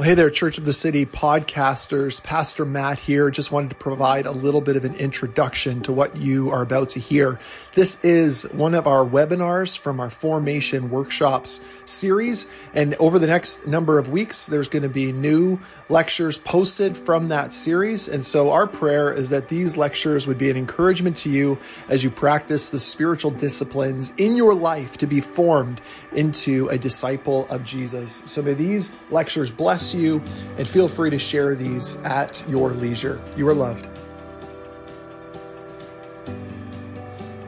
Well, hey there, Church of the City podcasters. Pastor Matt here. Just wanted to provide a little bit of an introduction to what you are about to hear. This is one of our webinars from our Formation Workshops series. And over the next number of weeks, there's going to be new lectures posted from that series. And so our prayer is that these lectures would be an encouragement to you as you practice the spiritual disciplines in your life to be formed into a disciple of Jesus. So may these lectures bless you, and feel free to share these at your leisure. You are loved.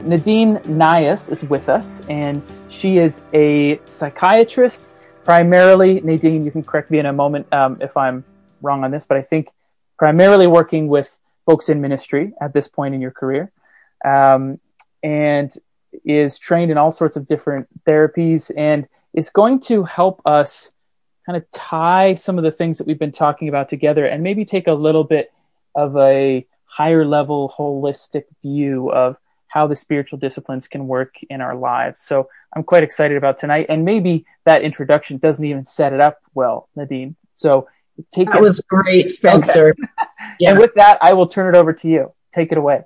Nadine Nias is with us, and she is a psychiatrist. Primarily, Nadine, you can correct me in a moment um, if I'm wrong on this, but I think primarily working with folks in ministry at this point in your career, um, and is trained in all sorts of different therapies, and is going to help us kind of tie some of the things that we've been talking about together and maybe take a little bit of a higher level holistic view of how the spiritual disciplines can work in our lives. So I'm quite excited about tonight and maybe that introduction doesn't even set it up well, Nadine. So take That it. was great, Spencer. Okay. yeah. And with that, I will turn it over to you. Take it away.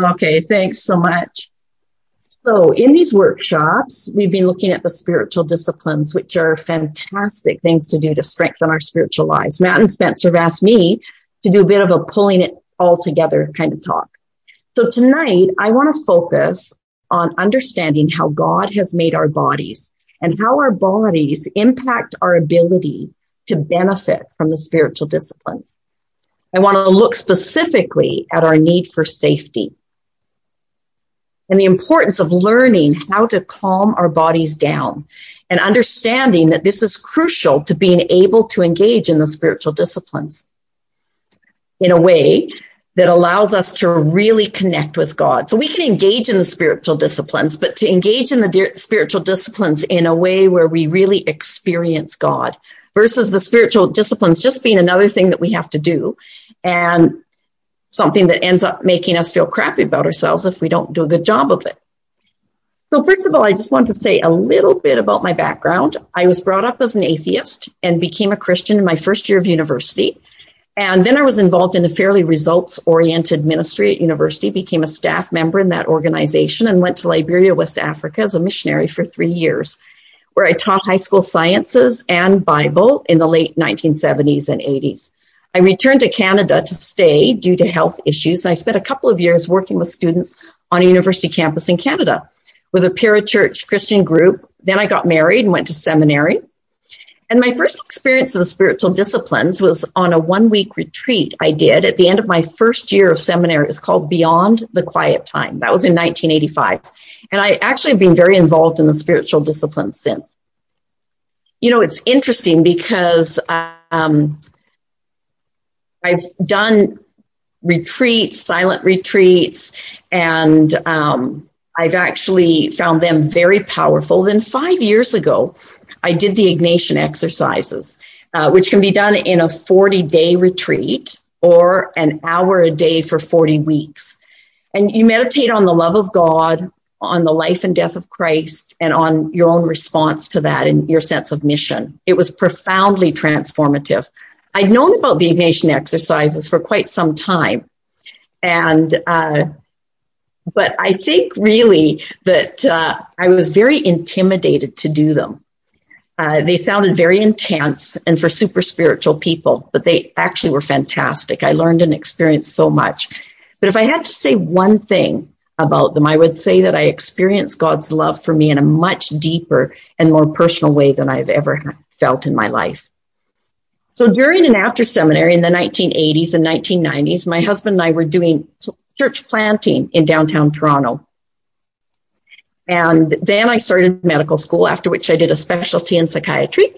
Okay, thanks so much. So in these workshops, we've been looking at the spiritual disciplines, which are fantastic things to do to strengthen our spiritual lives. Matt and Spencer have asked me to do a bit of a pulling it all together kind of talk. So tonight, I want to focus on understanding how God has made our bodies and how our bodies impact our ability to benefit from the spiritual disciplines. I want to look specifically at our need for safety and the importance of learning how to calm our bodies down and understanding that this is crucial to being able to engage in the spiritual disciplines in a way that allows us to really connect with God. So we can engage in the spiritual disciplines, but to engage in the di- spiritual disciplines in a way where we really experience God versus the spiritual disciplines just being another thing that we have to do. And something that ends up making us feel crappy about ourselves if we don't do a good job of it. So first of all, I just want to say a little bit about my background. I was brought up as an atheist and became a Christian in my first year of university. And then I was involved in a fairly results oriented ministry at university, became a staff member in that organization and went to Liberia, West Africa as a missionary for three years, where I taught high school sciences and Bible in the late 1970s and 80s. I returned to Canada to stay due to health issues. I spent a couple of years working with students on a university campus in Canada with a parachurch Christian group. Then I got married and went to seminary. And my first experience of the spiritual disciplines was on a one week retreat I did at the end of my first year of seminary. It was called Beyond the Quiet Time. That was in 1985. And I actually have been very involved in the spiritual disciplines since. You know, it's interesting because um, I've done retreats, silent retreats, and um, I've actually found them very powerful. Then five years ago, I did the Ignatian exercises, uh, which can be done in a 40 day retreat or an hour a day for 40 weeks. And you meditate on the love of God, on the life and death of Christ, and on your own response to that and your sense of mission. It was profoundly transformative. I'd known about the Ignatian exercises for quite some time. And, uh, but I think really that uh, I was very intimidated to do them. Uh, they sounded very intense and for super spiritual people, but they actually were fantastic. I learned and experienced so much. But if I had to say one thing about them, I would say that I experienced God's love for me in a much deeper and more personal way than I've ever felt in my life. So during and after seminary in the 1980s and 1990s, my husband and I were doing church planting in downtown Toronto. And then I started medical school, after which I did a specialty in psychiatry.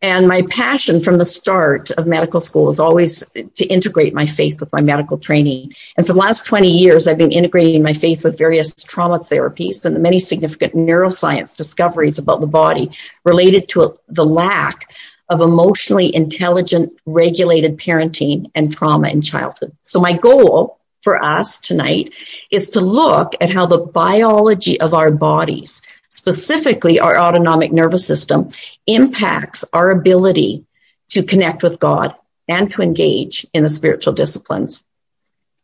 And my passion from the start of medical school was always to integrate my faith with my medical training. And for the last 20 years, I've been integrating my faith with various trauma therapies and the many significant neuroscience discoveries about the body related to the lack of emotionally intelligent, regulated parenting and trauma in childhood. So my goal for us tonight is to look at how the biology of our bodies, specifically our autonomic nervous system, impacts our ability to connect with God and to engage in the spiritual disciplines.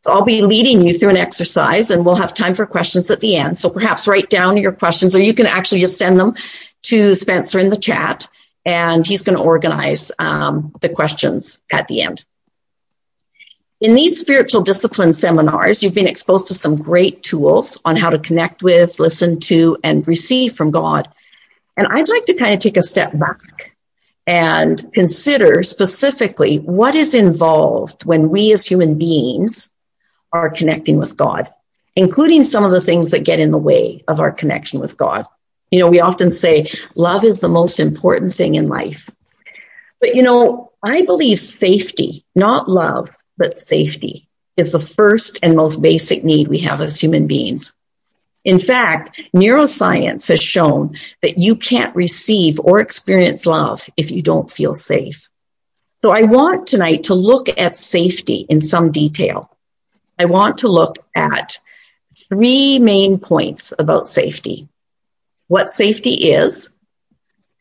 So I'll be leading you through an exercise and we'll have time for questions at the end. So perhaps write down your questions or you can actually just send them to Spencer in the chat and he's going to organize um, the questions at the end. In these spiritual discipline seminars, you've been exposed to some great tools on how to connect with, listen to, and receive from God. And I'd like to kind of take a step back and consider specifically what is involved when we as human beings are connecting with God, including some of the things that get in the way of our connection with God. You know, we often say love is the most important thing in life. But, you know, I believe safety, not love, but safety is the first and most basic need we have as human beings. In fact, neuroscience has shown that you can't receive or experience love if you don't feel safe. So I want tonight to look at safety in some detail. I want to look at three main points about safety. What safety is,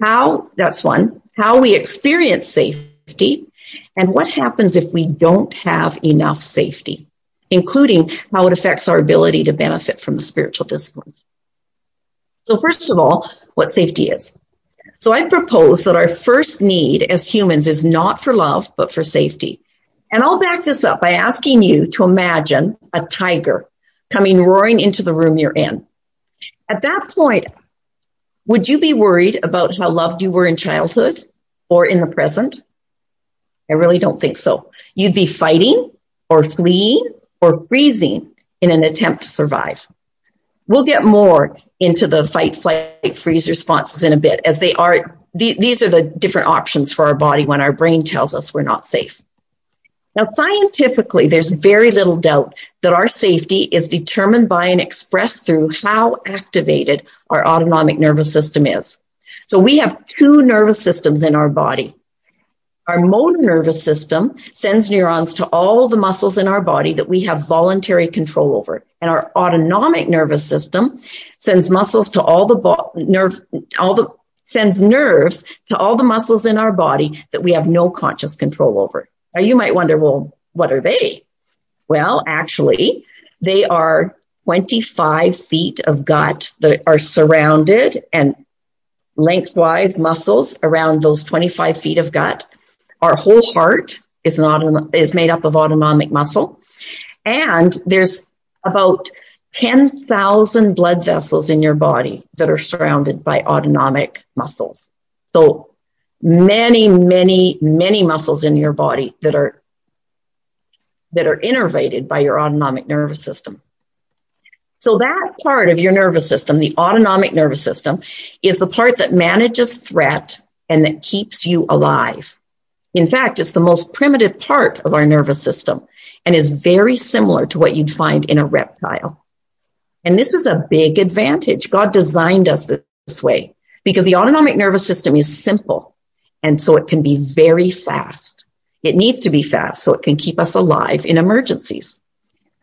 how, that's one, how we experience safety, and what happens if we don't have enough safety, including how it affects our ability to benefit from the spiritual disciplines. So first of all, what safety is. So I propose that our first need as humans is not for love, but for safety. And I'll back this up by asking you to imagine a tiger coming roaring into the room you're in. At that point, would you be worried about how loved you were in childhood or in the present? I really don't think so. You'd be fighting or fleeing or freezing in an attempt to survive. We'll get more into the fight, flight, freeze responses in a bit as they are, these are the different options for our body when our brain tells us we're not safe. Now, scientifically, there's very little doubt that our safety is determined by and expressed through how activated our autonomic nervous system is. So we have two nervous systems in our body. Our motor nervous system sends neurons to all the muscles in our body that we have voluntary control over. And our autonomic nervous system sends muscles to all the bo- nerve, all the, sends nerves to all the muscles in our body that we have no conscious control over. Now you might wonder, well, what are they? Well, actually, they are 25 feet of gut that are surrounded and lengthwise muscles around those 25 feet of gut. Our whole heart is an is made up of autonomic muscle. And there's about 10,000 blood vessels in your body that are surrounded by autonomic muscles. So many, many, many muscles in your body that are that are innervated by your autonomic nervous system. So that part of your nervous system, the autonomic nervous system, is the part that manages threat and that keeps you alive. In fact, it's the most primitive part of our nervous system and is very similar to what you'd find in a reptile. And this is a big advantage. God designed us this way because the autonomic nervous system is simple. And so it can be very fast. It needs to be fast so it can keep us alive in emergencies.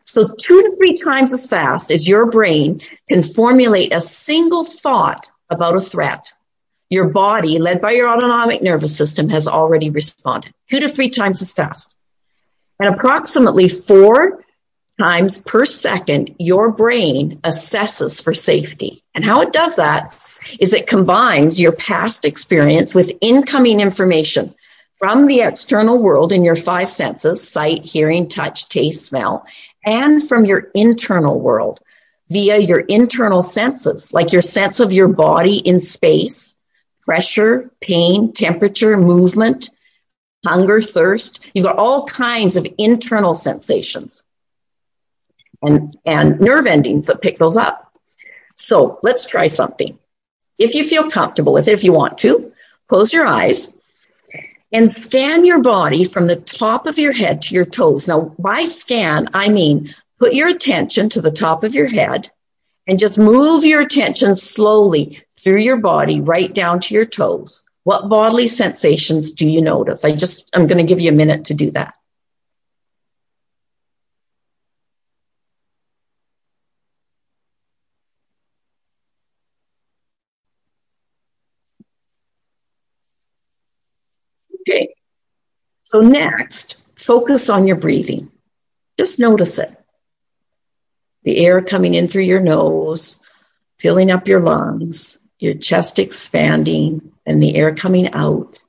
So two to three times as fast as your brain can formulate a single thought about a threat. Your body, led by your autonomic nervous system, has already responded two to three times as fast. And approximately four times per second, your brain assesses for safety. And how it does that is it combines your past experience with incoming information from the external world in your five senses sight, hearing, touch, taste, smell and from your internal world via your internal senses, like your sense of your body in space, pressure, pain, temperature, movement, hunger, thirst. You've got all kinds of internal sensations and, and nerve endings that pick those up. So let's try something. If you feel comfortable with it, if you want to, close your eyes and scan your body from the top of your head to your toes. Now, by scan, I mean put your attention to the top of your head and just move your attention slowly through your body right down to your toes. What bodily sensations do you notice? I just, I'm going to give you a minute to do that. Okay. So next, focus on your breathing. Just notice it. The air coming in through your nose, filling up your lungs, your chest expanding, and the air coming out.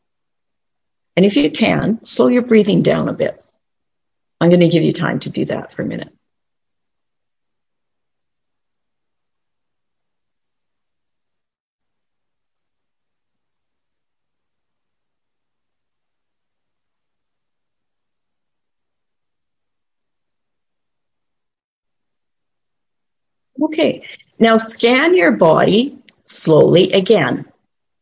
And if you can, slow your breathing down a bit. I'm going to give you time to do that for a minute. Okay, now scan your body slowly again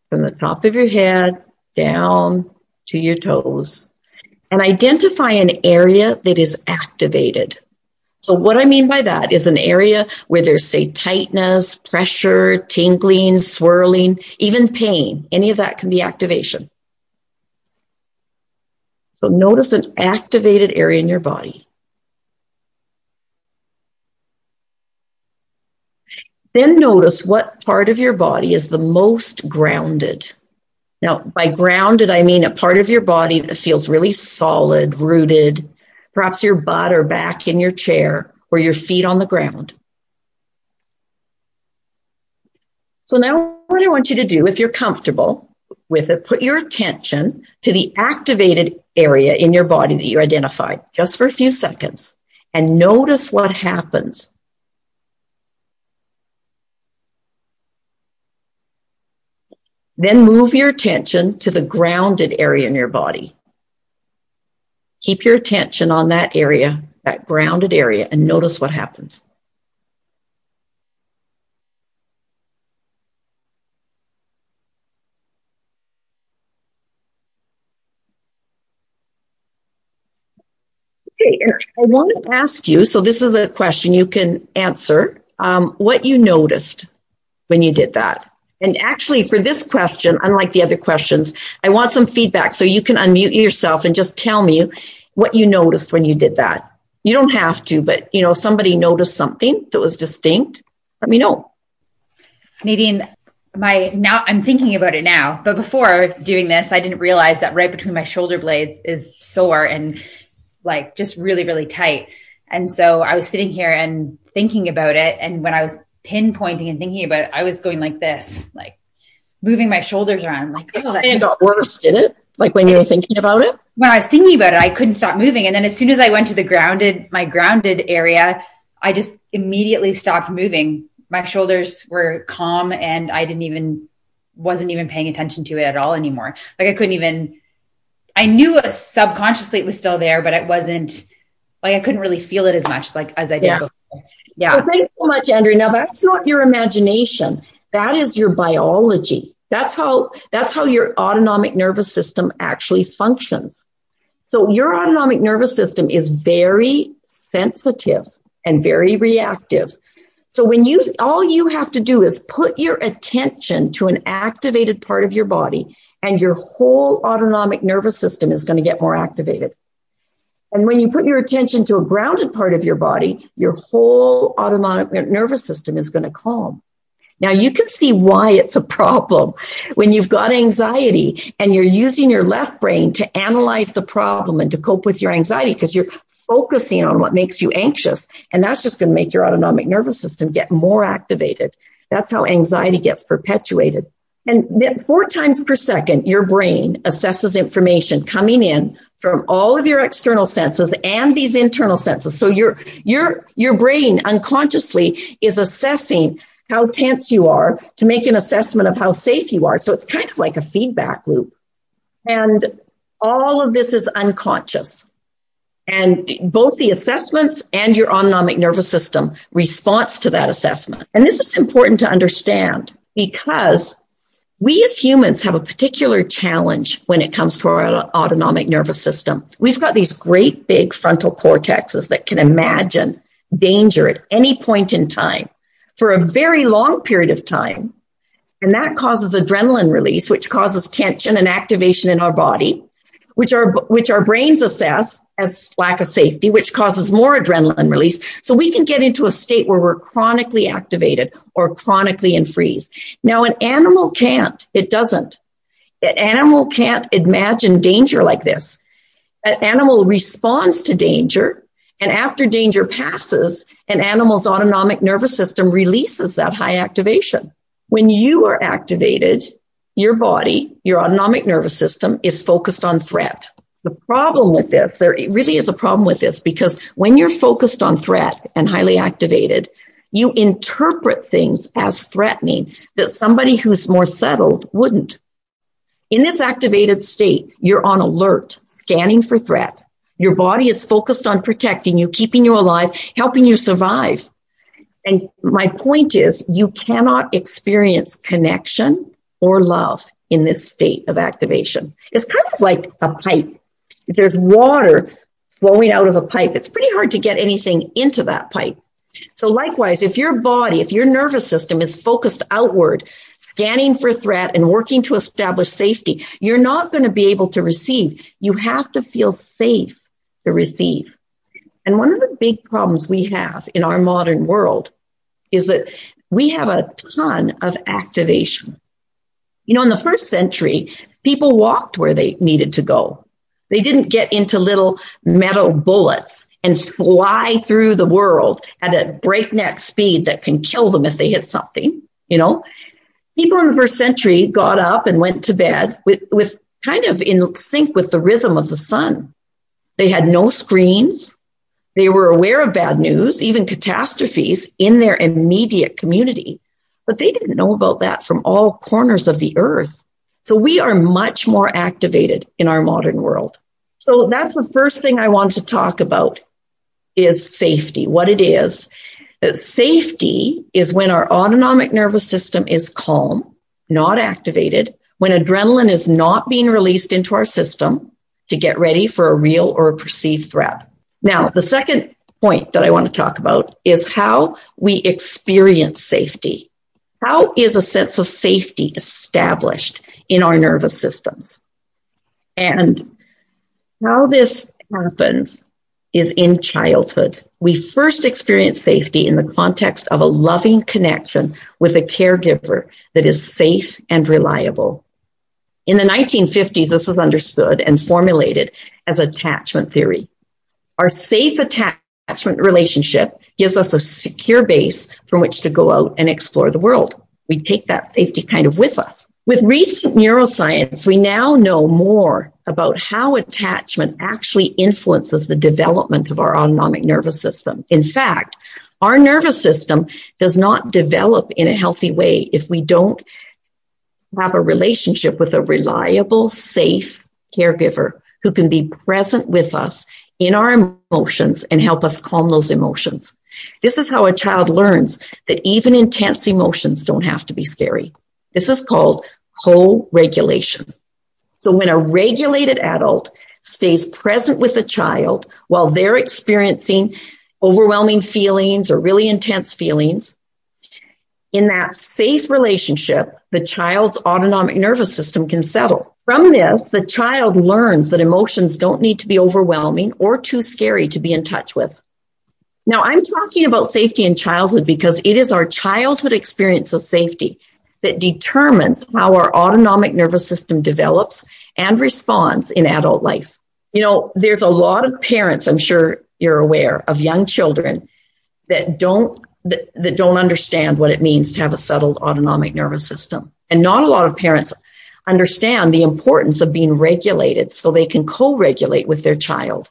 from the top of your head down to your toes and identify an area that is activated. So, what I mean by that is an area where there's, say, tightness, pressure, tingling, swirling, even pain. Any of that can be activation. So, notice an activated area in your body. Then notice what part of your body is the most grounded. Now, by grounded, I mean a part of your body that feels really solid, rooted, perhaps your butt or back in your chair or your feet on the ground. So now what I want you to do, if you're comfortable with it, put your attention to the activated area in your body that you identified just for a few seconds and notice what happens Then move your attention to the grounded area in your body. Keep your attention on that area, that grounded area, and notice what happens. Okay, and I want to ask you so this is a question you can answer um, what you noticed when you did that. And actually, for this question, unlike the other questions, I want some feedback so you can unmute yourself and just tell me what you noticed when you did that. You don't have to, but you know, somebody noticed something that was distinct. Let me know. Nadine, my now I'm thinking about it now, but before doing this, I didn't realize that right between my shoulder blades is sore and like just really, really tight. And so I was sitting here and thinking about it. And when I was pinpointing and thinking about it, I was going like this, like moving my shoulders around, like, oh, that it got worse, did it? Like when you were thinking about it? When I was thinking about it, I couldn't stop moving. And then as soon as I went to the grounded, my grounded area, I just immediately stopped moving. My shoulders were calm and I didn't even, wasn't even paying attention to it at all anymore. Like I couldn't even, I knew subconsciously it was still there, but it wasn't like I couldn't really feel it as much like as I did yeah. before. Yeah. Thanks so much, Andrea. Now that's not your imagination. That is your biology. That's how that's how your autonomic nervous system actually functions. So your autonomic nervous system is very sensitive and very reactive. So when you all you have to do is put your attention to an activated part of your body and your whole autonomic nervous system is going to get more activated. And when you put your attention to a grounded part of your body, your whole autonomic nervous system is going to calm. Now you can see why it's a problem when you've got anxiety and you're using your left brain to analyze the problem and to cope with your anxiety because you're focusing on what makes you anxious. And that's just going to make your autonomic nervous system get more activated. That's how anxiety gets perpetuated. And four times per second, your brain assesses information coming in from all of your external senses and these internal senses. So your, your, your brain unconsciously is assessing how tense you are to make an assessment of how safe you are. So it's kind of like a feedback loop. And all of this is unconscious. And both the assessments and your autonomic nervous system response to that assessment. And this is important to understand because we as humans have a particular challenge when it comes to our autonomic nervous system. We've got these great big frontal cortexes that can imagine danger at any point in time for a very long period of time. And that causes adrenaline release, which causes tension and activation in our body which our which our brains assess as lack of safety, which causes more adrenaline release. So we can get into a state where we're chronically activated or chronically in freeze. Now, an animal can't. It doesn't. An animal can't imagine danger like this. An animal responds to danger, and after danger passes, an animal's autonomic nervous system releases that high activation. When you are activated, your body, your autonomic nervous system is focused on threat. The problem with this, there really is a problem with this because when you're focused on threat and highly activated, you interpret things as threatening that somebody who's more settled wouldn't. In this activated state, you're on alert, scanning for threat. Your body is focused on protecting you, keeping you alive, helping you survive. And my point is, you cannot experience connection or love in this state of activation. It's kind of like a pipe. If there's water flowing out of a pipe, it's pretty hard to get anything into that pipe. So likewise, if your body, if your nervous system is focused outward, scanning for threat and working to establish safety, you're not going to be able to receive. You have to feel safe to receive. And one of the big problems we have in our modern world is that we have a ton of activation. You know, in the first century, people walked where they needed to go. They didn't get into little metal bullets and fly through the world at a breakneck speed that can kill them if they hit something. You know, people in the first century got up and went to bed with, with kind of in sync with the rhythm of the sun. They had no screens. They were aware of bad news, even catastrophes in their immediate community, but they didn't know about that from all corners of the earth. So we are much more activated in our modern world. So that's the first thing I want to talk about is safety, what it is. Uh, safety is when our autonomic nervous system is calm, not activated, when adrenaline is not being released into our system to get ready for a real or a perceived threat. Now, the second point that I want to talk about is how we experience safety. How is a sense of safety established in our nervous systems? And how this happens is in childhood. We first experience safety in the context of a loving connection with a caregiver that is safe and reliable. In the 1950s, this was understood and formulated as attachment theory. Our safe attachment relationship gives us a secure base from which to go out and explore the world. We take that safety kind of with us. With recent neuroscience, we now know more about how attachment actually influences the development of our autonomic nervous system. In fact, our nervous system does not develop in a healthy way if we don't have a relationship with a reliable, safe caregiver who can be present with us in our emotions and help us calm those emotions. This is how a child learns that even intense emotions don't have to be scary. This is called co-regulation. So when a regulated adult stays present with a child while they're experiencing overwhelming feelings or really intense feelings, in that safe relationship, the child's autonomic nervous system can settle. From this, the child learns that emotions don't need to be overwhelming or too scary to be in touch with. Now, I'm talking about safety in childhood because it is our childhood experience of safety that determines how our autonomic nervous system develops and responds in adult life. You know, there's a lot of parents, I'm sure you're aware, of young children that don't that, that don't understand what it means to have a settled autonomic nervous system. And not a lot of parents understand the importance of being regulated so they can co-regulate with their child.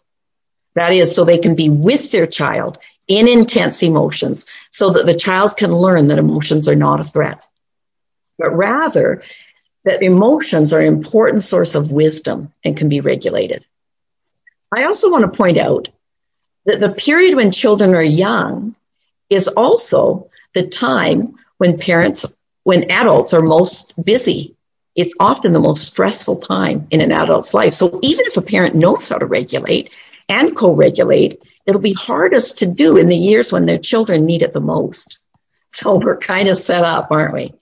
That is, so they can be with their child in intense emotions so that the child can learn that emotions are not a threat, but rather that emotions are an important source of wisdom and can be regulated. I also want to point out that the period when children are young is also the time when parents, when adults are most busy. It's often the most stressful time in an adult's life. So even if a parent knows how to regulate and co-regulate, it'll be hardest to do in the years when their children need it the most. So we're kind of set up, aren't we?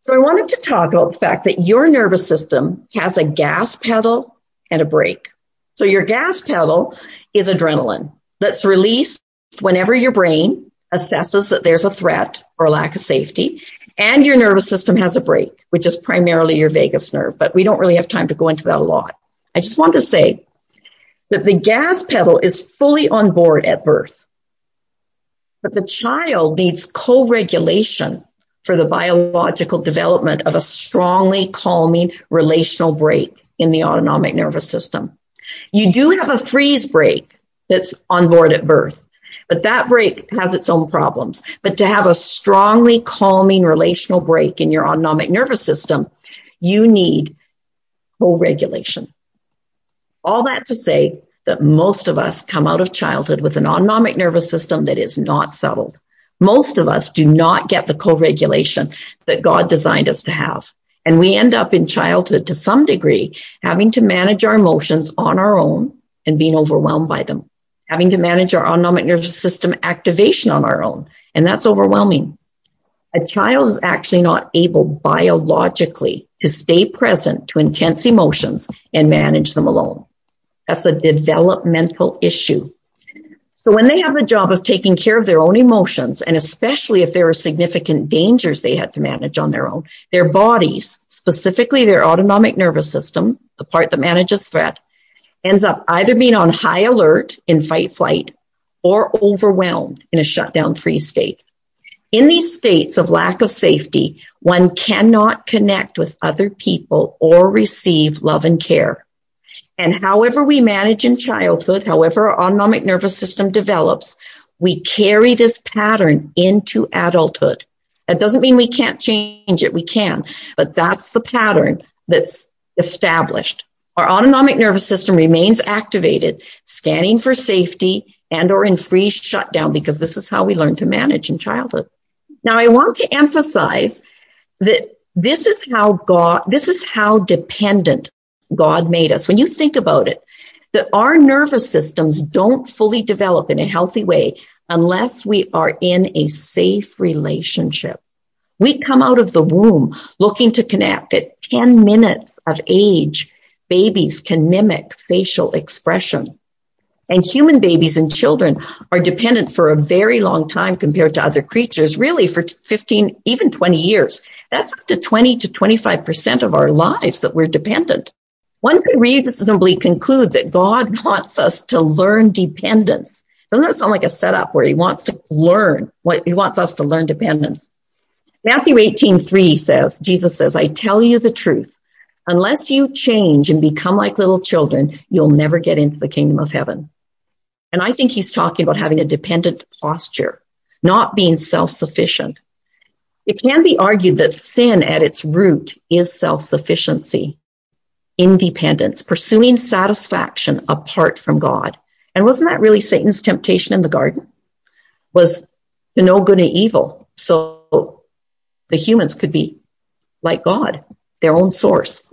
So I wanted to talk about the fact that your nervous system has a gas pedal and a brake. So your gas pedal is adrenaline that's released whenever your brain assesses that there's a threat or lack of safety, and your nervous system has a brake, which is primarily your vagus nerve, but we don't really have time to go into that a lot. I just want to say that the gas pedal is fully on board at birth. But the child needs co-regulation for the biological development of a strongly calming relational brake in the autonomic nervous system. You do have a freeze brake that's on board at birth, but that brake has its own problems. But to have a strongly calming relational brake in your autonomic nervous system, you need co-regulation. All that to say that most of us come out of childhood with an autonomic nervous system that is not settled. Most of us do not get the co-regulation that God designed us to have. And we end up in childhood to some degree having to manage our emotions on our own and being overwhelmed by them, having to manage our autonomic nervous system activation on our own. And that's overwhelming. A child is actually not able biologically to stay present to intense emotions and manage them alone. That's a developmental issue. So when they have the job of taking care of their own emotions, and especially if there are significant dangers they had to manage on their own, their bodies, specifically their autonomic nervous system, the part that manages threat, ends up either being on high alert in fight flight or overwhelmed in a shutdown free state. In these states of lack of safety, one cannot connect with other people or receive love and care. And however we manage in childhood, however our autonomic nervous system develops, we carry this pattern into adulthood. That doesn't mean we can't change it. We can, but that's the pattern that's established. Our autonomic nervous system remains activated, scanning for safety and or in freeze shutdown because this is how we learn to manage in childhood. Now I want to emphasize that this is how God, this is how dependent God made us. When you think about it, that our nervous systems don't fully develop in a healthy way unless we are in a safe relationship. We come out of the womb looking to connect at 10 minutes of age. Babies can mimic facial expression. And human babies and children are dependent for a very long time compared to other creatures, really for 15, even 20 years. That's up to 20 to 25% of our lives that we're dependent. One could reasonably conclude that God wants us to learn dependence. Doesn't that sound like a setup where he wants to learn what he wants us to learn dependence? Matthew 18, 3 says, Jesus says, I tell you the truth. Unless you change and become like little children, you'll never get into the kingdom of heaven. And I think he's talking about having a dependent posture, not being self-sufficient. It can be argued that sin at its root is self-sufficiency independence, pursuing satisfaction apart from God. And wasn't that really Satan's temptation in the garden? Was to know good and evil. So the humans could be like God, their own source.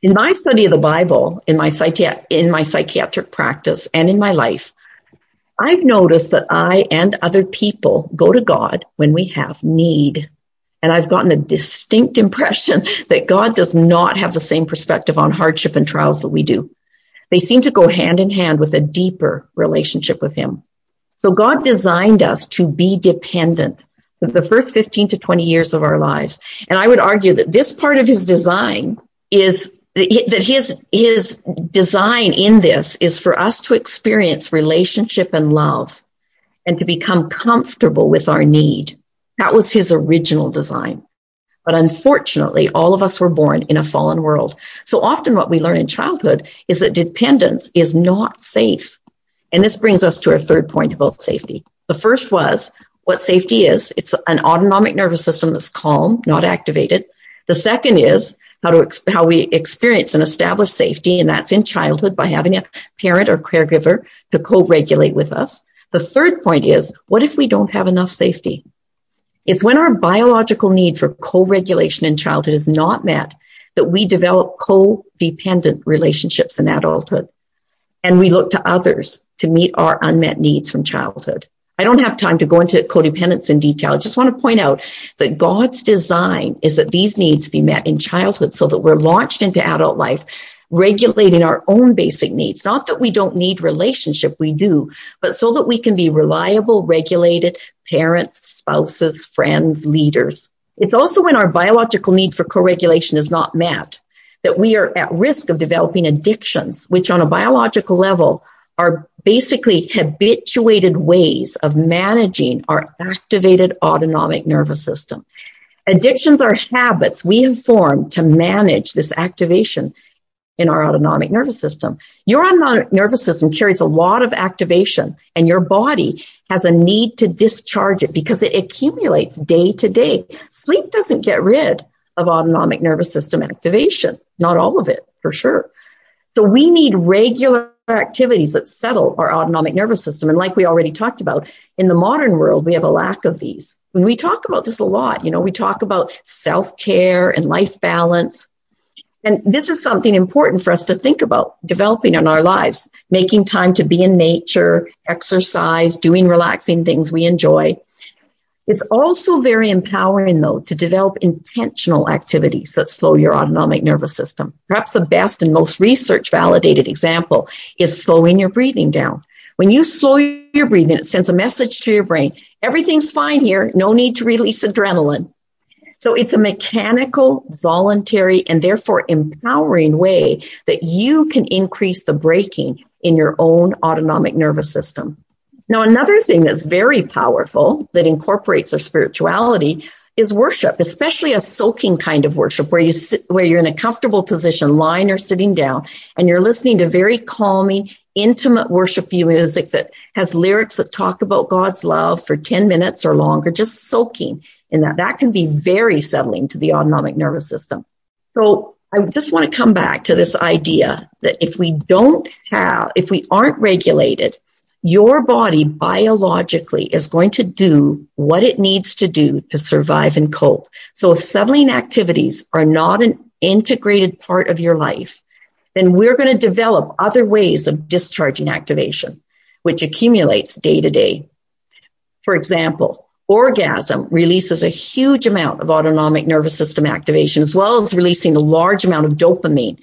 In my study of the Bible, in my, psychi- in my psychiatric practice, and in my life, I've noticed that I and other people go to God when we have need. And I've gotten a distinct impression that God does not have the same perspective on hardship and trials that we do. They seem to go hand in hand with a deeper relationship with Him. So God designed us to be dependent the first 15 to 20 years of our lives. And I would argue that this part of His design is that his his design in this is for us to experience relationship and love and to become comfortable with our need that was his original design. But unfortunately, all of us were born in a fallen world. So often what we learn in childhood is that dependence is not safe. And this brings us to our third point about safety. The first was what safety is. It's an autonomic nervous system that's calm, not activated. The second is how to how we experience and establish safety, and that's in childhood by having a parent or caregiver to co-regulate with us. The third point is what if we don't have enough safety? It's when our biological need for co-regulation in childhood is not met that we develop codependent relationships in adulthood. And we look to others to meet our unmet needs from childhood. I don't have time to go into codependence in detail. I just want to point out that God's design is that these needs be met in childhood so that we're launched into adult life regulating our own basic needs. Not that we don't need relationship, we do, but so that we can be reliable, regulated parents, spouses, friends, leaders. It's also when our biological need for co-regulation is not met that we are at risk of developing addictions, which on a biological level are basically habituated ways of managing our activated autonomic nervous system. Addictions are habits we have formed to manage this activation in our autonomic nervous system. Your autonomic nervous system carries a lot of activation and your body has a need to discharge it because it accumulates day to day. Sleep doesn't get rid of autonomic nervous system activation, not all of it for sure. So we need regular activities that settle our autonomic nervous system. And like we already talked about, in the modern world, we have a lack of these. When we talk about this a lot, you know, we talk about self care and life balance. And this is something important for us to think about developing in our lives, making time to be in nature, exercise, doing relaxing things we enjoy. It's also very empowering, though, to develop intentional activities that slow your autonomic nervous system. Perhaps the best and most research validated example is slowing your breathing down. When you slow your breathing, it sends a message to your brain everything's fine here, no need to release adrenaline. So it's a mechanical, voluntary, and therefore empowering way that you can increase the braking in your own autonomic nervous system. Now, another thing that's very powerful that incorporates our spirituality is worship, especially a soaking kind of worship where you sit, where you're in a comfortable position, lying or sitting down, and you're listening to very calming, intimate worship music that has lyrics that talk about God's love for 10 minutes or longer, just soaking in that. That can be very settling to the autonomic nervous system. So I just want to come back to this idea that if we don't have, if we aren't regulated, your body biologically is going to do what it needs to do to survive and cope. So if settling activities are not an integrated part of your life, then we're going to develop other ways of discharging activation, which accumulates day to day. For example, orgasm releases a huge amount of autonomic nervous system activation, as well as releasing a large amount of dopamine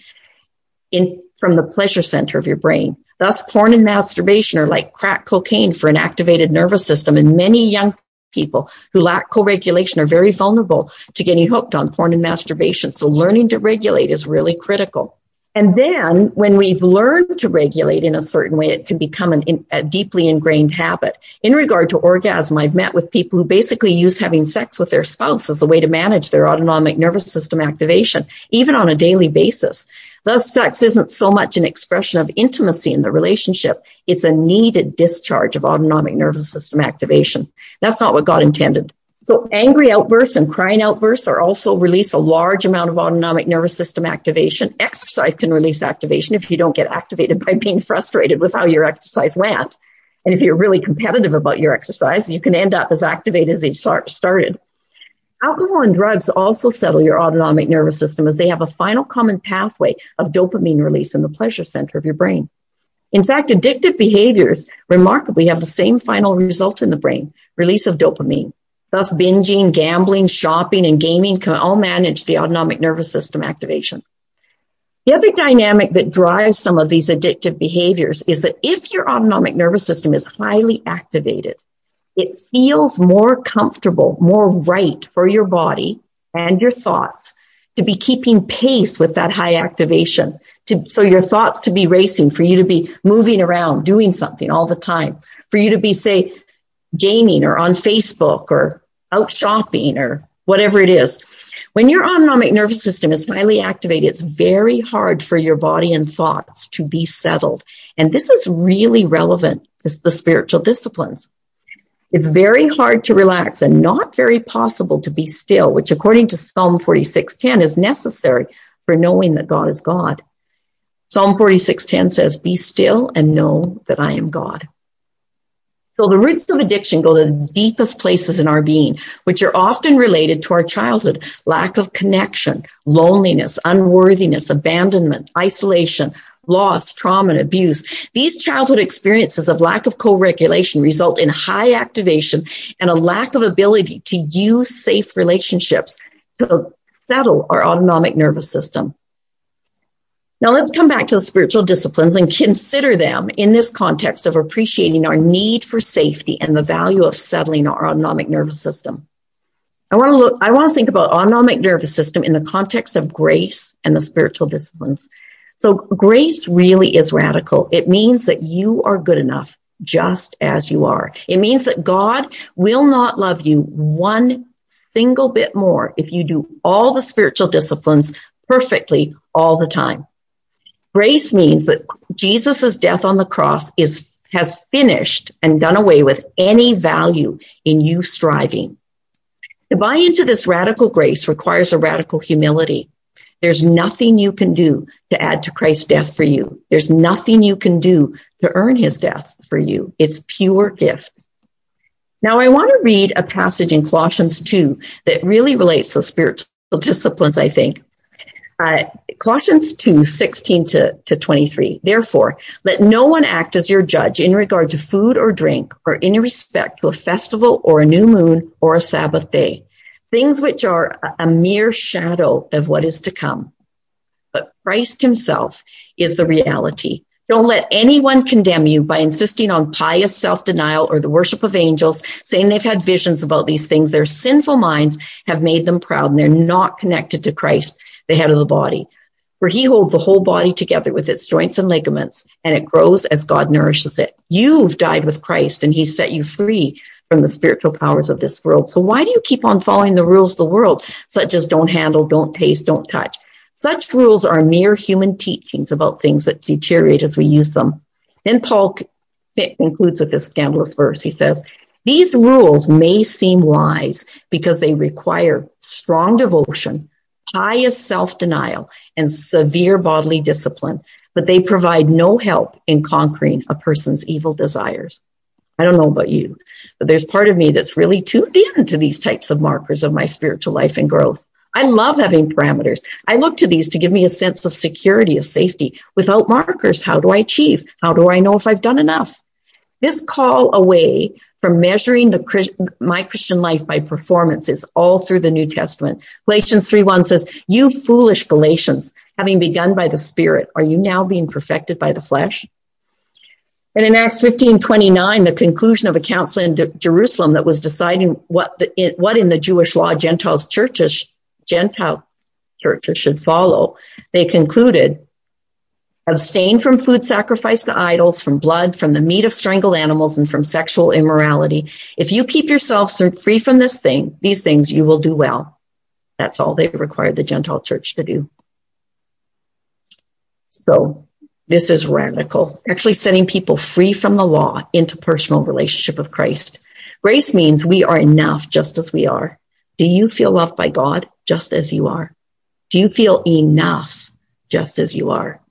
in, from the pleasure center of your brain. Thus, porn and masturbation are like crack cocaine for an activated nervous system, and many young people who lack co-regulation are very vulnerable to getting hooked on porn and masturbation. So learning to regulate is really critical. And then when we've learned to regulate in a certain way, it can become an, a deeply ingrained habit. In regard to orgasm, I've met with people who basically use having sex with their spouse as a way to manage their autonomic nervous system activation, even on a daily basis. Thus, sex isn't so much an expression of intimacy in the relationship. It's a needed discharge of autonomic nervous system activation. That's not what God intended. So angry outbursts and crying outbursts are also release a large amount of autonomic nervous system activation. Exercise can release activation if you don't get activated by being frustrated with how your exercise went. And if you're really competitive about your exercise, you can end up as activated as you start, started. Alcohol and drugs also settle your autonomic nervous system as they have a final common pathway of dopamine release in the pleasure center of your brain. In fact, addictive behaviors remarkably have the same final result in the brain, release of dopamine. Thus, binging, gambling, shopping, and gaming can all manage the autonomic nervous system activation. The other dynamic that drives some of these addictive behaviors is that if your autonomic nervous system is highly activated, it feels more comfortable, more right for your body and your thoughts to be keeping pace with that high activation. To, so your thoughts to be racing, for you to be moving around, doing something all the time, for you to be, say, gaming or on Facebook or out shopping or whatever it is. When your autonomic nervous system is highly activated, it's very hard for your body and thoughts to be settled. And this is really relevant to the spiritual disciplines. It's very hard to relax and not very possible to be still, which according to Psalm 46:10 is necessary for knowing that God is God. Psalm 46:10 says, "Be still and know that I am God." So the roots of addiction go to the deepest places in our being, which are often related to our childhood, lack of connection, loneliness, unworthiness, abandonment, isolation, loss, trauma, and abuse. These childhood experiences of lack of co-regulation result in high activation and a lack of ability to use safe relationships to settle our autonomic nervous system. Now let's come back to the spiritual disciplines and consider them in this context of appreciating our need for safety and the value of settling our autonomic nervous system. I want to look, I want to think about autonomic nervous system in the context of grace and the spiritual disciplines. So grace really is radical. It means that you are good enough just as you are. It means that God will not love you one single bit more if you do all the spiritual disciplines perfectly all the time. Grace means that Jesus' death on the cross is has finished and done away with any value in you striving. To buy into this radical grace requires a radical humility. There's nothing you can do to add to Christ's death for you. There's nothing you can do to earn his death for you. It's pure gift. Now I want to read a passage in Colossians 2 that really relates to spiritual disciplines, I think. Uh, Colossians 2, 16 to, to 23. Therefore, let no one act as your judge in regard to food or drink or in respect to a festival or a new moon or a Sabbath day, things which are a, mere shadow of what is to come. But Christ himself is the reality. Don't let anyone condemn you by insisting on pious self-denial or the worship of angels, saying they've had visions about these things. Their sinful minds have made them proud and they're not connected to Christ the head of the body. For he holds the whole body together with its joints and ligaments, and it grows as God nourishes it. You've died with Christ, and he set you free from the spiritual powers of this world. So why do you keep on following the rules of the world, such as don't handle, don't taste, don't touch? Such rules are mere human teachings about things that deteriorate as we use them. Then Paul concludes with this scandalous verse. He says, these rules may seem wise because they require strong devotion, pious self-denial and severe bodily discipline, but they provide no help in conquering a person's evil desires. I don't know about you, but there's part of me that's really tuned in to these types of markers of my spiritual life and growth. I love having parameters. I look to these to give me a sense of security, of safety. Without markers, how do I achieve? How do I know if I've done enough? This call away from measuring the my Christian life by performance is all through the New Testament. Galatians 3:1 says, "You foolish Galatians, having begun by the Spirit, are you now being perfected by the flesh?" And in Acts 15:29, the conclusion of a council in Jerusalem that was deciding what the, what in the Jewish law Gentiles churches Gentile churches should follow, they concluded Abstain from food sacrificed to idols, from blood, from the meat of strangled animals, and from sexual immorality. If you keep yourselves free from this thing, these things, you will do well. That's all they required the Gentile church to do. So this is radical, actually setting people free from the law into personal relationship with Christ. Grace means we are enough just as we are. Do you feel loved by God just as you are? Do you feel enough just as you are?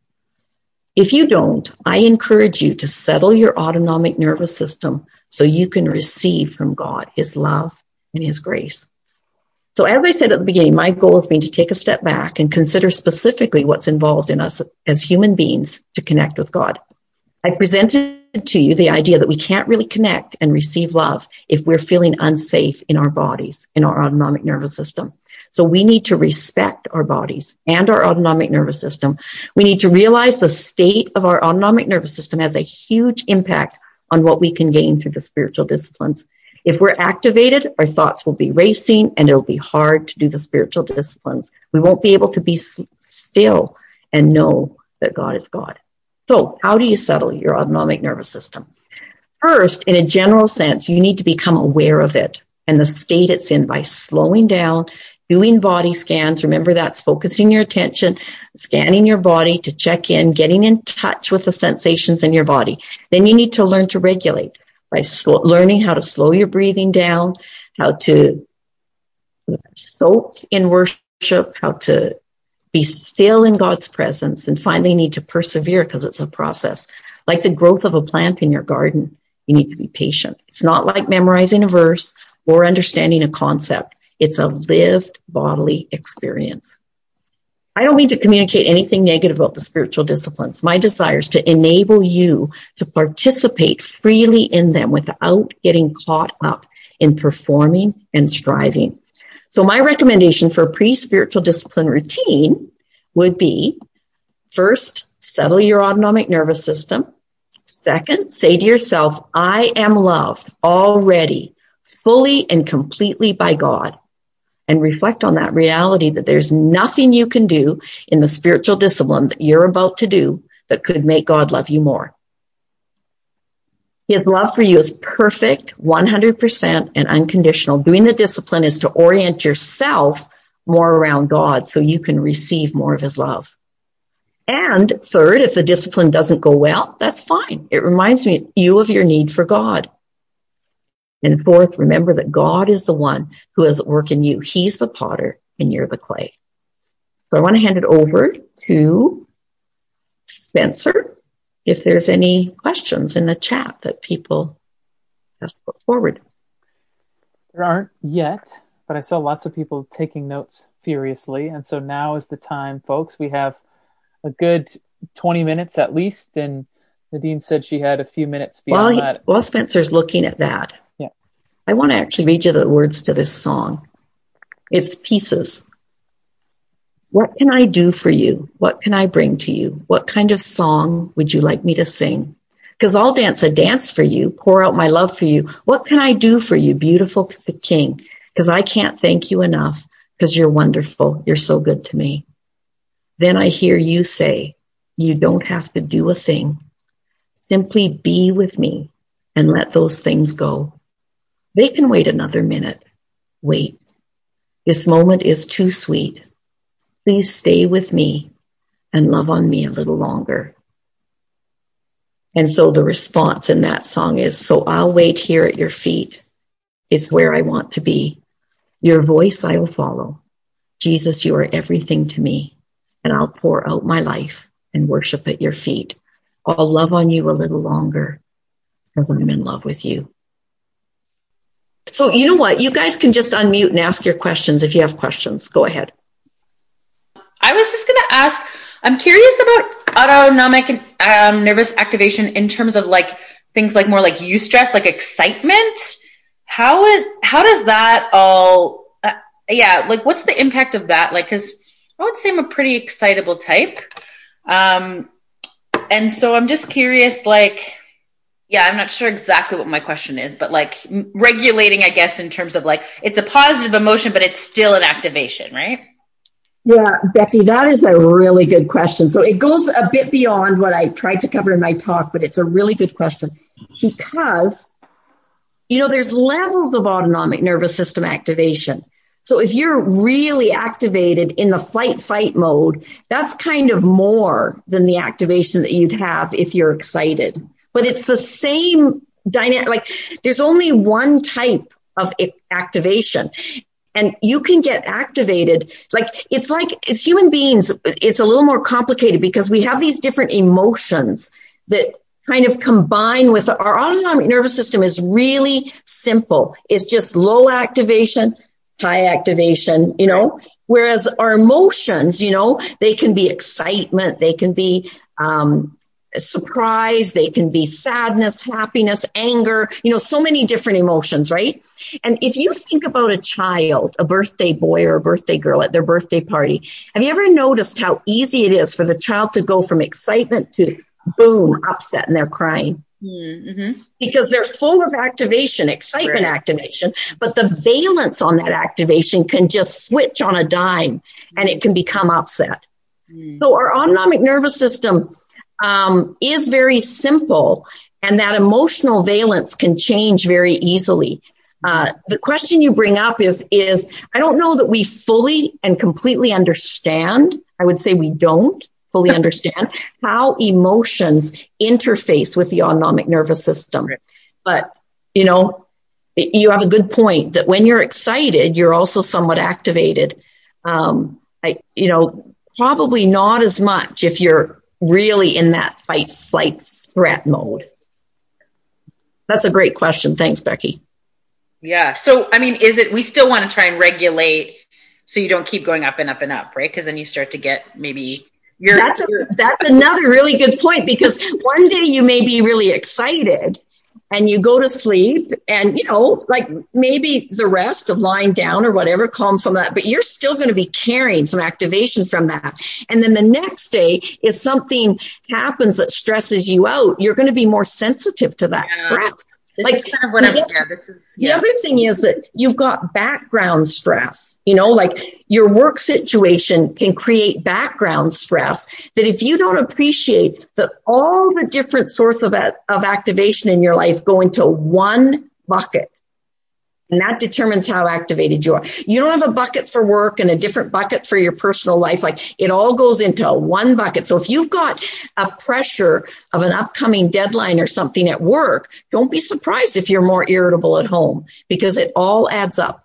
If you don't, I encourage you to settle your autonomic nervous system so you can receive from God His love and His grace. So as I said at the beginning, my goal has been to take a step back and consider specifically what's involved in us as human beings to connect with God. I presented to you the idea that we can't really connect and receive love if we're feeling unsafe in our bodies, in our autonomic nervous system. So we need to respect our bodies and our autonomic nervous system. We need to realize the state of our autonomic nervous system has a huge impact on what we can gain through the spiritual disciplines. If we're activated, our thoughts will be racing and it'll be hard to do the spiritual disciplines. We won't be able to be still and know that God is God. So how do you settle your autonomic nervous system? First, in a general sense, you need to become aware of it and the state it's in by slowing down, doing body scans. Remember that's focusing your attention, scanning your body to check in, getting in touch with the sensations in your body. Then you need to learn to regulate by learning how to slow your breathing down, how to soak in worship, how to be still in God's presence, and finally need to persevere because it's a process. Like the growth of a plant in your garden, you need to be patient. It's not like memorizing a verse or understanding a concept. It's a lived bodily experience. I don't mean to communicate anything negative about the spiritual disciplines. My desire is to enable you to participate freely in them without getting caught up in performing and striving. So my recommendation for a pre-spiritual discipline routine would be first, settle your autonomic nervous system. Second, say to yourself, I am loved already fully and completely by God. And reflect on that reality that there's nothing you can do in the spiritual discipline that you're about to do that could make God love you more. His love for you is perfect, 100% and unconditional. Doing the discipline is to orient yourself more around God so you can receive more of his love. And third, if the discipline doesn't go well, that's fine. It reminds me you of your need for God. And fourth, remember that God is the one who is at work in you. He's the potter and you're the clay. So I want to hand it over to Spencer if there's any questions in the chat that people have put forward. There aren't yet, but I saw lots of people taking notes furiously. And so now is the time, folks. We have a good 20 minutes at least. And Nadine said she had a few minutes beyond while, that. While Spencer's looking at that. I want to actually read you the words to this song. It's pieces. What can I do for you? What can I bring to you? What kind of song would you like me to sing? Because I'll dance a dance for you, pour out my love for you. What can I do for you, beautiful king? Because I can't thank you enough because you're wonderful. You're so good to me. Then I hear you say, you don't have to do a thing. Simply be with me and let those things go. They can wait another minute. Wait. This moment is too sweet. Please stay with me and love on me a little longer. And so the response in that song is So I'll wait here at your feet. It's where I want to be. Your voice I will follow. Jesus, you are everything to me, and I'll pour out my life and worship at your feet. I'll love on you a little longer because I'm in love with you. So, you know what? You guys can just unmute and ask your questions if you have questions. Go ahead. I was just going to ask I'm curious about autonomic um, nervous activation in terms of like things like more like eustress, like excitement. How is how does that all? Uh, yeah, like what's the impact of that? Like, because I would say I'm a pretty excitable type, um, and so I'm just curious, like. Yeah, I'm not sure exactly what my question is, but like regulating, I guess, in terms of like it's a positive emotion, but it's still an activation, right? Yeah, Becky, that is a really good question. So it goes a bit beyond what I tried to cover in my talk, but it's a really good question because, you know, there's levels of autonomic nervous system activation. So if you're really activated in the flight fight mode, that's kind of more than the activation that you'd have if you're excited. But it's the same dynamic. Like there's only one type of activation and you can get activated like it's like as human beings it's a little more complicated because we have these different emotions that kind of combine with our autonomic nervous system is really simple it's just low activation high activation you know whereas our emotions you know they can be excitement they can be um, surprise, they can be sadness, happiness, anger, you know, so many different emotions, right? And if you think about a child, a birthday boy or a birthday girl at their birthday party, have you ever noticed how easy it is for the child to go from excitement to boom, upset and they're crying? Mm-hmm. Because they're full of activation, excitement right. activation, but the valence on that activation can just switch on a dime and it can become upset. Mm. So our autonomic nervous system is very simple, and that emotional valence can change very easily. Uh, the question you bring up is is I don't know that we fully and completely understand. I would say we don't fully understand how emotions interface with the autonomic nervous system. But you know, you have a good point that when you're excited, you're also somewhat activated. Um, I, you know, probably not as much if you're really in that fight, flight, threat mode? That's a great question. Thanks, Becky. Yeah. So, I mean, is it, we still want to try and regulate so you don't keep going up and up and up, right? Because then you start to get maybe your. That's, a, that's another really good point because one day you may be really excited and you go to sleep and you know like maybe the rest of lying down or whatever calm some of that but you're still going to be carrying some activation from that and then the next day if something happens that stresses you out you're going to be more sensitive to that yeah. stress This like kind of what I'm, yeah, this is, yeah. The other thing is that you've got background stress, you know, like your work situation can create background stress that if you don't appreciate that all the different sources of, of activation in your life go into one bucket and that determines how activated you are. You don't have a bucket for work and a different bucket for your personal life. Like it all goes into one bucket. So if you've got a pressure of an upcoming deadline or something at work, don't be surprised if you're more irritable at home because it all adds up.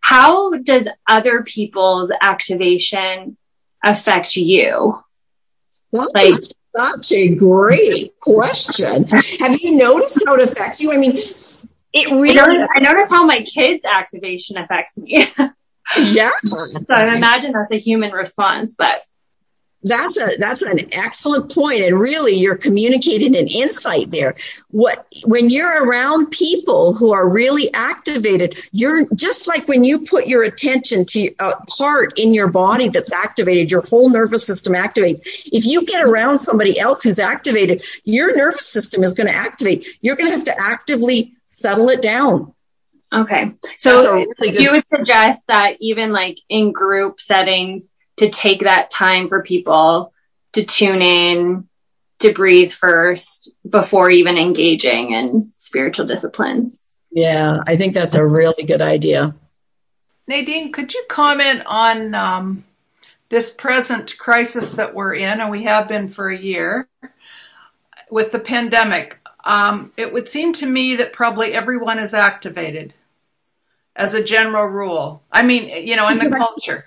How does other people's activation affect you? like, such a great question. Have you noticed how it affects you? I mean, it really. I notice, how my kids' activation affects me. yeah. so I imagine that's a human response, but that's a that's an excellent point. point and really you're communicating an insight there what when you're around people who are really activated you're just like when you put your attention to a part in your body that's activated your whole nervous system activates if you get around somebody else who's activated your nervous system is going to activate you're going to have to actively settle it down. Okay. So really you would suggest that even like in group settings to take that time for people to tune in, to breathe first before even engaging in spiritual disciplines. Yeah, I think that's a really good idea. Nadine, could you comment on um, this present crisis that we're in, and we have been for a year with the pandemic? Um, it would seem to me that probably everyone is activated as a general rule. I mean, you know, in the culture.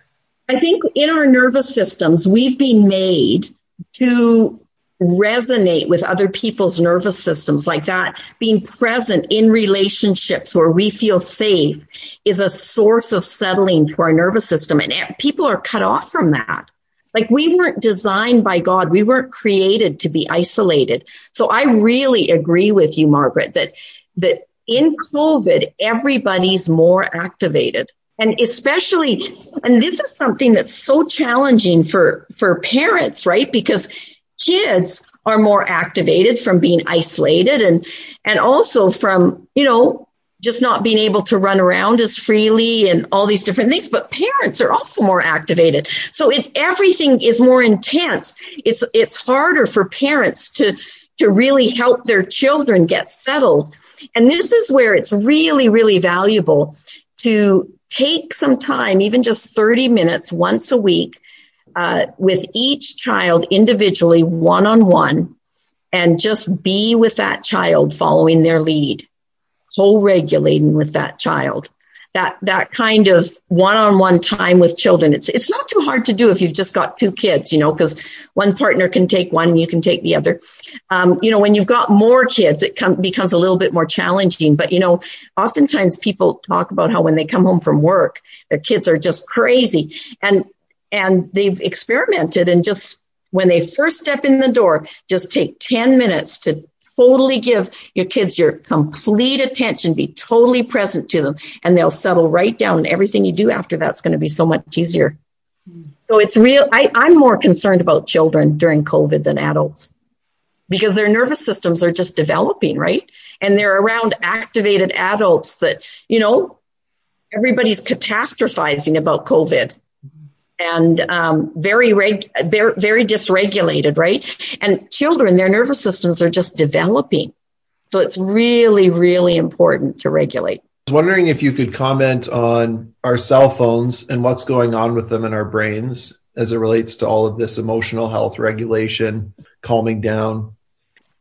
I think in our nervous systems, we've been made to resonate with other people's nervous systems like that. Being present in relationships where we feel safe is a source of settling for our nervous system. And people are cut off from that. Like we weren't designed by God. We weren't created to be isolated. So I really agree with you, Margaret, that, that in COVID, everybody's more activated. And especially, and this is something that's so challenging for, for parents, right? Because kids are more activated from being isolated and, and also from, you know, just not being able to run around as freely and all these different things but parents are also more activated. So it everything is more intense. It's it's harder for parents to to really help their children get settled. And this is where it's really really valuable to take some time even just 30 minutes once a week uh, with each child individually one on one and just be with that child following their lead co-regulating with that child. That that kind of one-on-one time with children. It's it's not too hard to do if you've just got two kids, you know, because one partner can take one you can take the other. Um, you know, when you've got more kids, it com- becomes a little bit more challenging. But you know, oftentimes people talk about how when they come home from work, their kids are just crazy, and and they've experimented and just when they first step in the door, just take 10 minutes to totally give your kids your complete attention, be totally present to them, and they'll settle right down. And everything you do after that's going to be so much easier. So it's real. I, I'm more concerned about children during COVID than adults because their nervous systems are just developing, right? And they're around activated adults that, you know, everybody's catastrophizing about COVID and um, very, reg- very, very dysregulated, right? And children, their nervous systems are just developing. So it's really, really important to regulate. I was wondering if you could comment on our cell phones and what's going on with them in our brains as it relates to all of this emotional health regulation, calming down.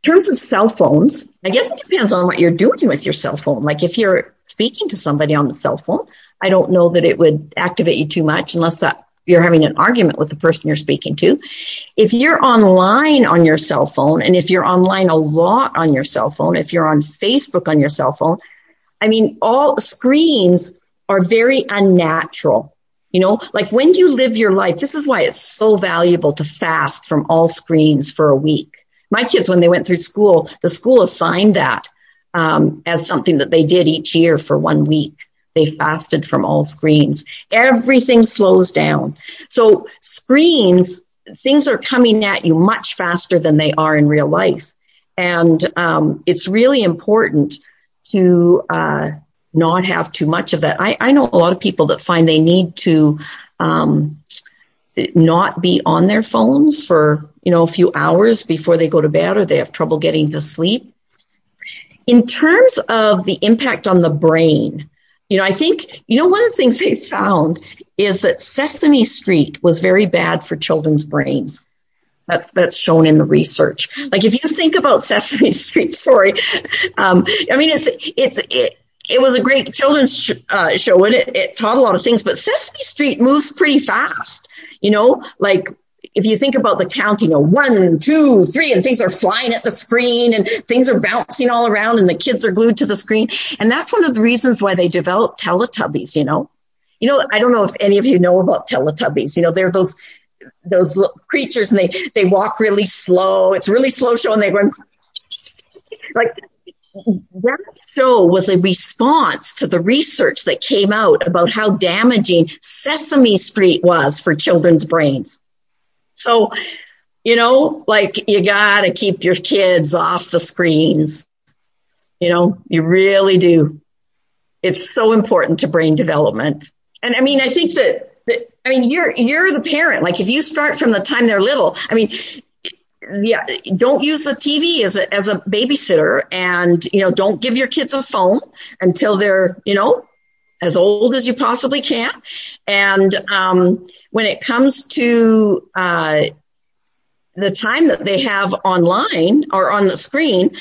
In terms of cell phones, I guess it depends on what you're doing with your cell phone. Like if you're speaking to somebody on the cell phone, I don't know that it would activate you too much unless that you're having an argument with the person you're speaking to. If you're online on your cell phone, and if you're online a lot on your cell phone, if you're on Facebook on your cell phone, I mean, all screens are very unnatural. You know, like when you live your life, this is why it's so valuable to fast from all screens for a week. My kids, when they went through school, the school assigned that um, as something that they did each year for one week. They fasted from all screens. Everything slows down. So screens, things are coming at you much faster than they are in real life. And um, it's really important to uh, not have too much of that. I, I, know a lot of people that find they need to um, not be on their phones for you know a few hours before they go to bed or they have trouble getting to sleep. In terms of the impact on the brain, you know, I think you know one of the things they found is that Sesame Street was very bad for children's brains. That's that's shown in the research. Like if you think about Sesame Street, sorry, um, I mean it's it's it, it was a great children's sh- uh, show and it, it taught a lot of things. But Sesame Street moves pretty fast, you know. Like if you think about the counting of one, two, three, and things are flying at the screen and things are bouncing all around and the kids are glued to the screen. And that's one of the reasons why they developed Teletubbies, you know. You know, I don't know if any of you know about Teletubbies. You know, they're those those creatures and they they walk really slow. It's really slow show and they run like that show was a response to the research that came out about how damaging Sesame Street was for children's brains. So, you know, like you got to keep your kids off the screens. You know, you really do. It's so important to brain development. And I mean, I think that I mean, you're you're the parent. Like if you start from the time they're little, I mean, yeah, don't use the TV as a as a babysitter, and you know, don't give your kids a phone until they're you know as old as you possibly can. And um, when it comes to uh, the time that they have online or on the screen,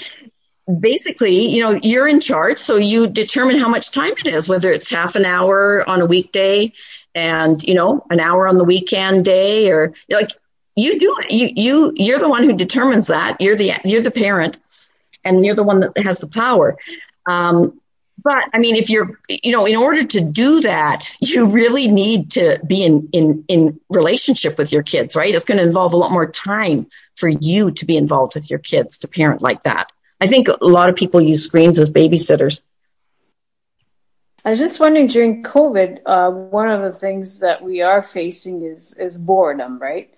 basically, you know, you're in charge. So you determine how much time it is, whether it's half an hour on a weekday and you know an hour on the weekend day or like you do it you you you're the one who determines that you're the you're the parent and you're the one that has the power um, but i mean if you're you know in order to do that you really need to be in in in relationship with your kids right? It's going to involve a lot more time for you to be involved with your kids to parent like that. I think a lot of people use screens as babysitters. I was just wondering during COVID, uh, one of the things that we are facing is is boredom, right?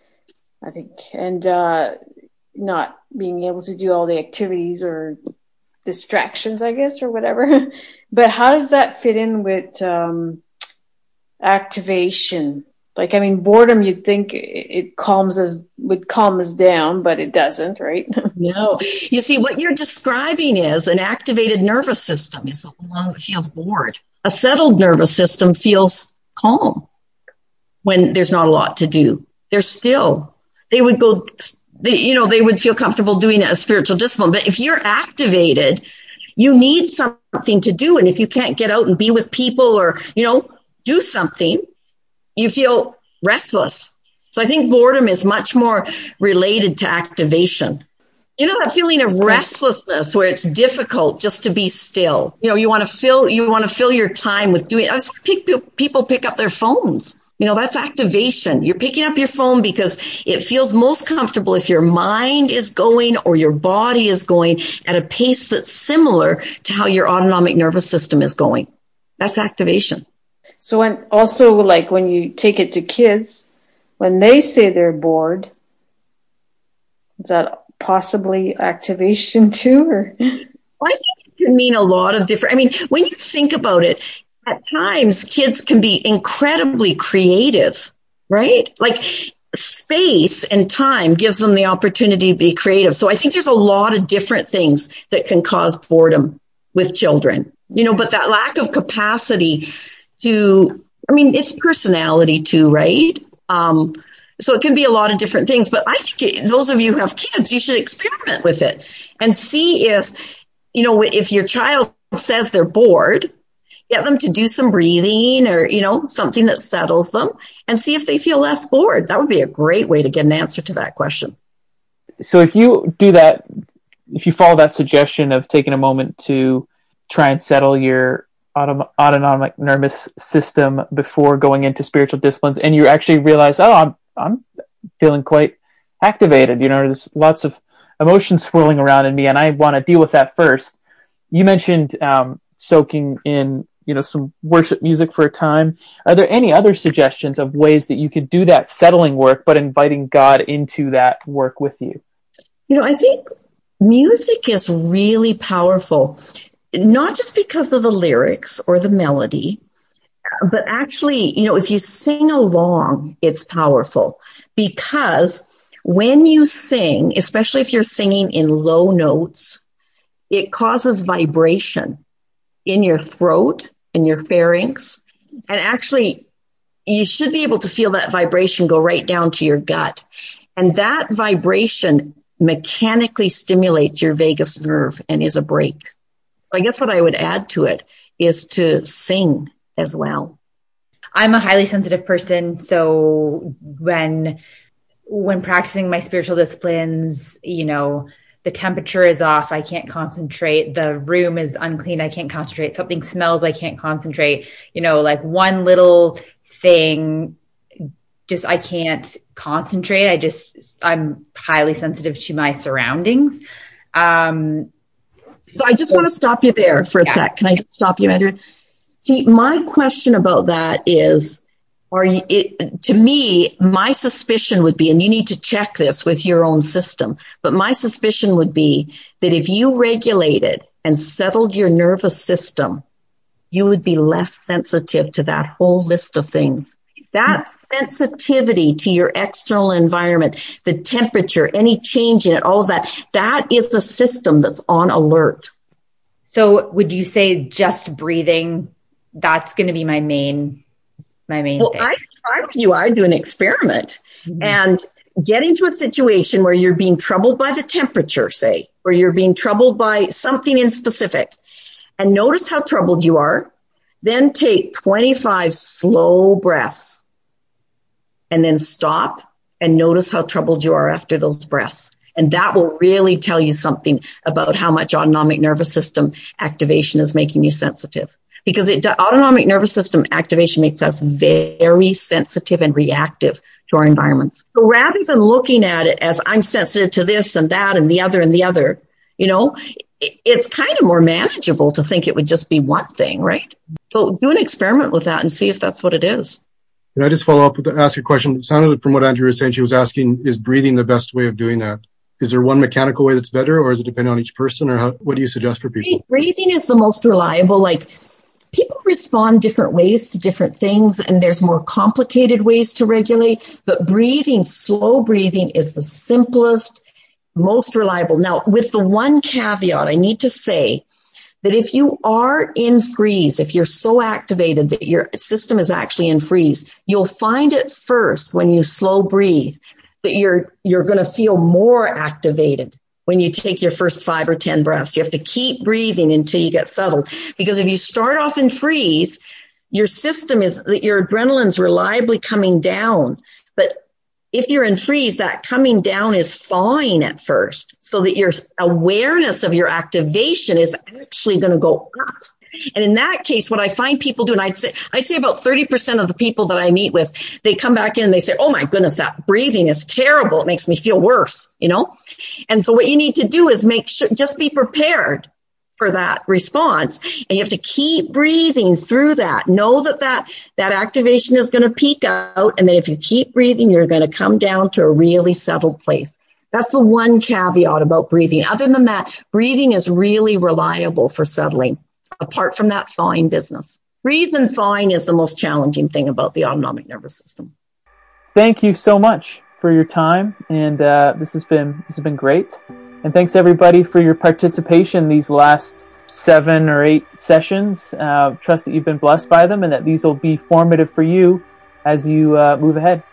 I think, and uh, not being able to do all the activities or distractions, I guess, or whatever. but how does that fit in with um, activation? Like, I mean, boredom, you'd think it calms us, would calm us down, but it doesn't, right? no. You see, what you're describing is an activated nervous system is the one that feels bored a settled nervous system feels calm when there's not a lot to do. They're still, they would go, they, you know, they would feel comfortable doing a spiritual discipline. But if you're activated, you need something to do. And if you can't get out and be with people or, you know, do something, you feel restless. So I think boredom is much more related to activation you know that feeling of restlessness where it's difficult just to be still you know you want to fill you want to fill your time with doing that's why people pick up their phones you know that's activation. You're picking up your phone because it feels most comfortable if your mind is going or your body is going at a pace that's similar to how your autonomic nervous system is going. That's activation. So and also like when you take it to kids when they say they're bored is that possibly activation too or? I think it can mean a lot of different i mean when you think about it at times kids can be incredibly creative right like space and time gives them the opportunity to be creative so i think there's a lot of different things that can cause boredom with children you know but that lack of capacity to i mean it's personality too right um, so it can be a lot of different things. But I think those of you who have kids, you should experiment with it and see if, you know, if your child says they're bored, get them to do some breathing or, you know, something that settles them and see if they feel less bored. That would be a great way to get an answer to that question. So if you do that, if you follow that suggestion of taking a moment to try and settle your autonomic nervous system before going into spiritual disciplines and you actually realize oh i'm I'm feeling quite activated. You know, there's lots of emotions swirling around in me, and I want to deal with that first. You mentioned um, soaking in, you know, some worship music for a time. Are there any other suggestions of ways that you could do that settling work, but inviting God into that work with you? You know, I think music is really powerful, not just because of the lyrics or the melody, but actually, you know, if you sing along, it's powerful because when you sing, especially if you're singing in low notes, it causes vibration in your throat and your pharynx. And actually, you should be able to feel that vibration go right down to your gut. And that vibration mechanically stimulates your vagus nerve and is a brake. So I guess what I would add to it is to sing as well. I'm a highly sensitive person, so when when practicing my spiritual disciplines, you know, the temperature is off, I can't concentrate. The room is unclean, I can't concentrate. Something smells, I can't concentrate. You know, like one little thing just I can't concentrate. I just I'm highly sensitive to my surroundings. Um so I just so, want to stop you there for a yeah. sec. Can I stop you, Andrew? See, my question about that is, you, it, to me, my suspicion would be, and you need to check this with your own system, but my suspicion would be that if you regulated and settled your nervous system, you would be less sensitive to that whole list of things. That sensitivity to your external environment, the temperature, any change in it, all of that, that is the system that's on alert. So would you say just breathing that's going to be my main my main well, thing. I with you. I do an experiment mm-hmm. and get into a situation where you're being troubled by the temperature, say, or you're being troubled by something in specific, and notice how troubled you are. Then take 25 slow breaths and then stop and notice how troubled you are after those breaths. And that will really tell you something about how much autonomic nervous system activation is making you sensitive because it autonomic nervous system activation makes us very sensitive and reactive to our environments. So rather than looking at it as I'm sensitive to this and that and the other and the other, you know, it's kind of more manageable to think it would just be one thing, right? So do an experiment with that and see if that's what it is. Can I just follow up with the ask a question? It sounded from what Andrew was saying, she was asking, is breathing the best way of doing that? Is there one mechanical way that's better or is it depending on each person or how, what do you suggest for people? Breathing is the most reliable. Like people respond different ways to different things and there's more complicated ways to regulate but breathing slow breathing is the simplest most reliable. Now with the one caveat i need to say that if you are in freeze if you're so activated that your system is actually in freeze you'll find it first when you slow breathe that you're you're going to feel more activated when you take your first five or 10 breaths. You have to keep breathing until you get settled. Because if you start off in freeze, your system is, that your adrenaline's reliably coming down. But if you're in freeze, that coming down is thawing at first so that your awareness of your activation is actually going to go up. And in that case, what I find people do, and I'd say, I'd say about 30% of the people that I meet with, they come back in and they say, Oh my goodness, that breathing is terrible. It makes me feel worse, you know? And so what you need to do is make sure, just be prepared for that response. And you have to keep breathing through that. Know that that, that activation is going to peak out. And then if you keep breathing, you're going to come down to a really settled place. That's the one caveat about breathing. Other than that, breathing is really reliable for settling apart from that thawing business. And thawing is the most challenging thing about the autonomic nervous system. Thank you so much for your time, and uh, this has been this has been great. And thanks everybody for your participation these last seven or eight sessions. Uh, trust that you've been blessed by them, and that these will be formative for you as you uh, move ahead.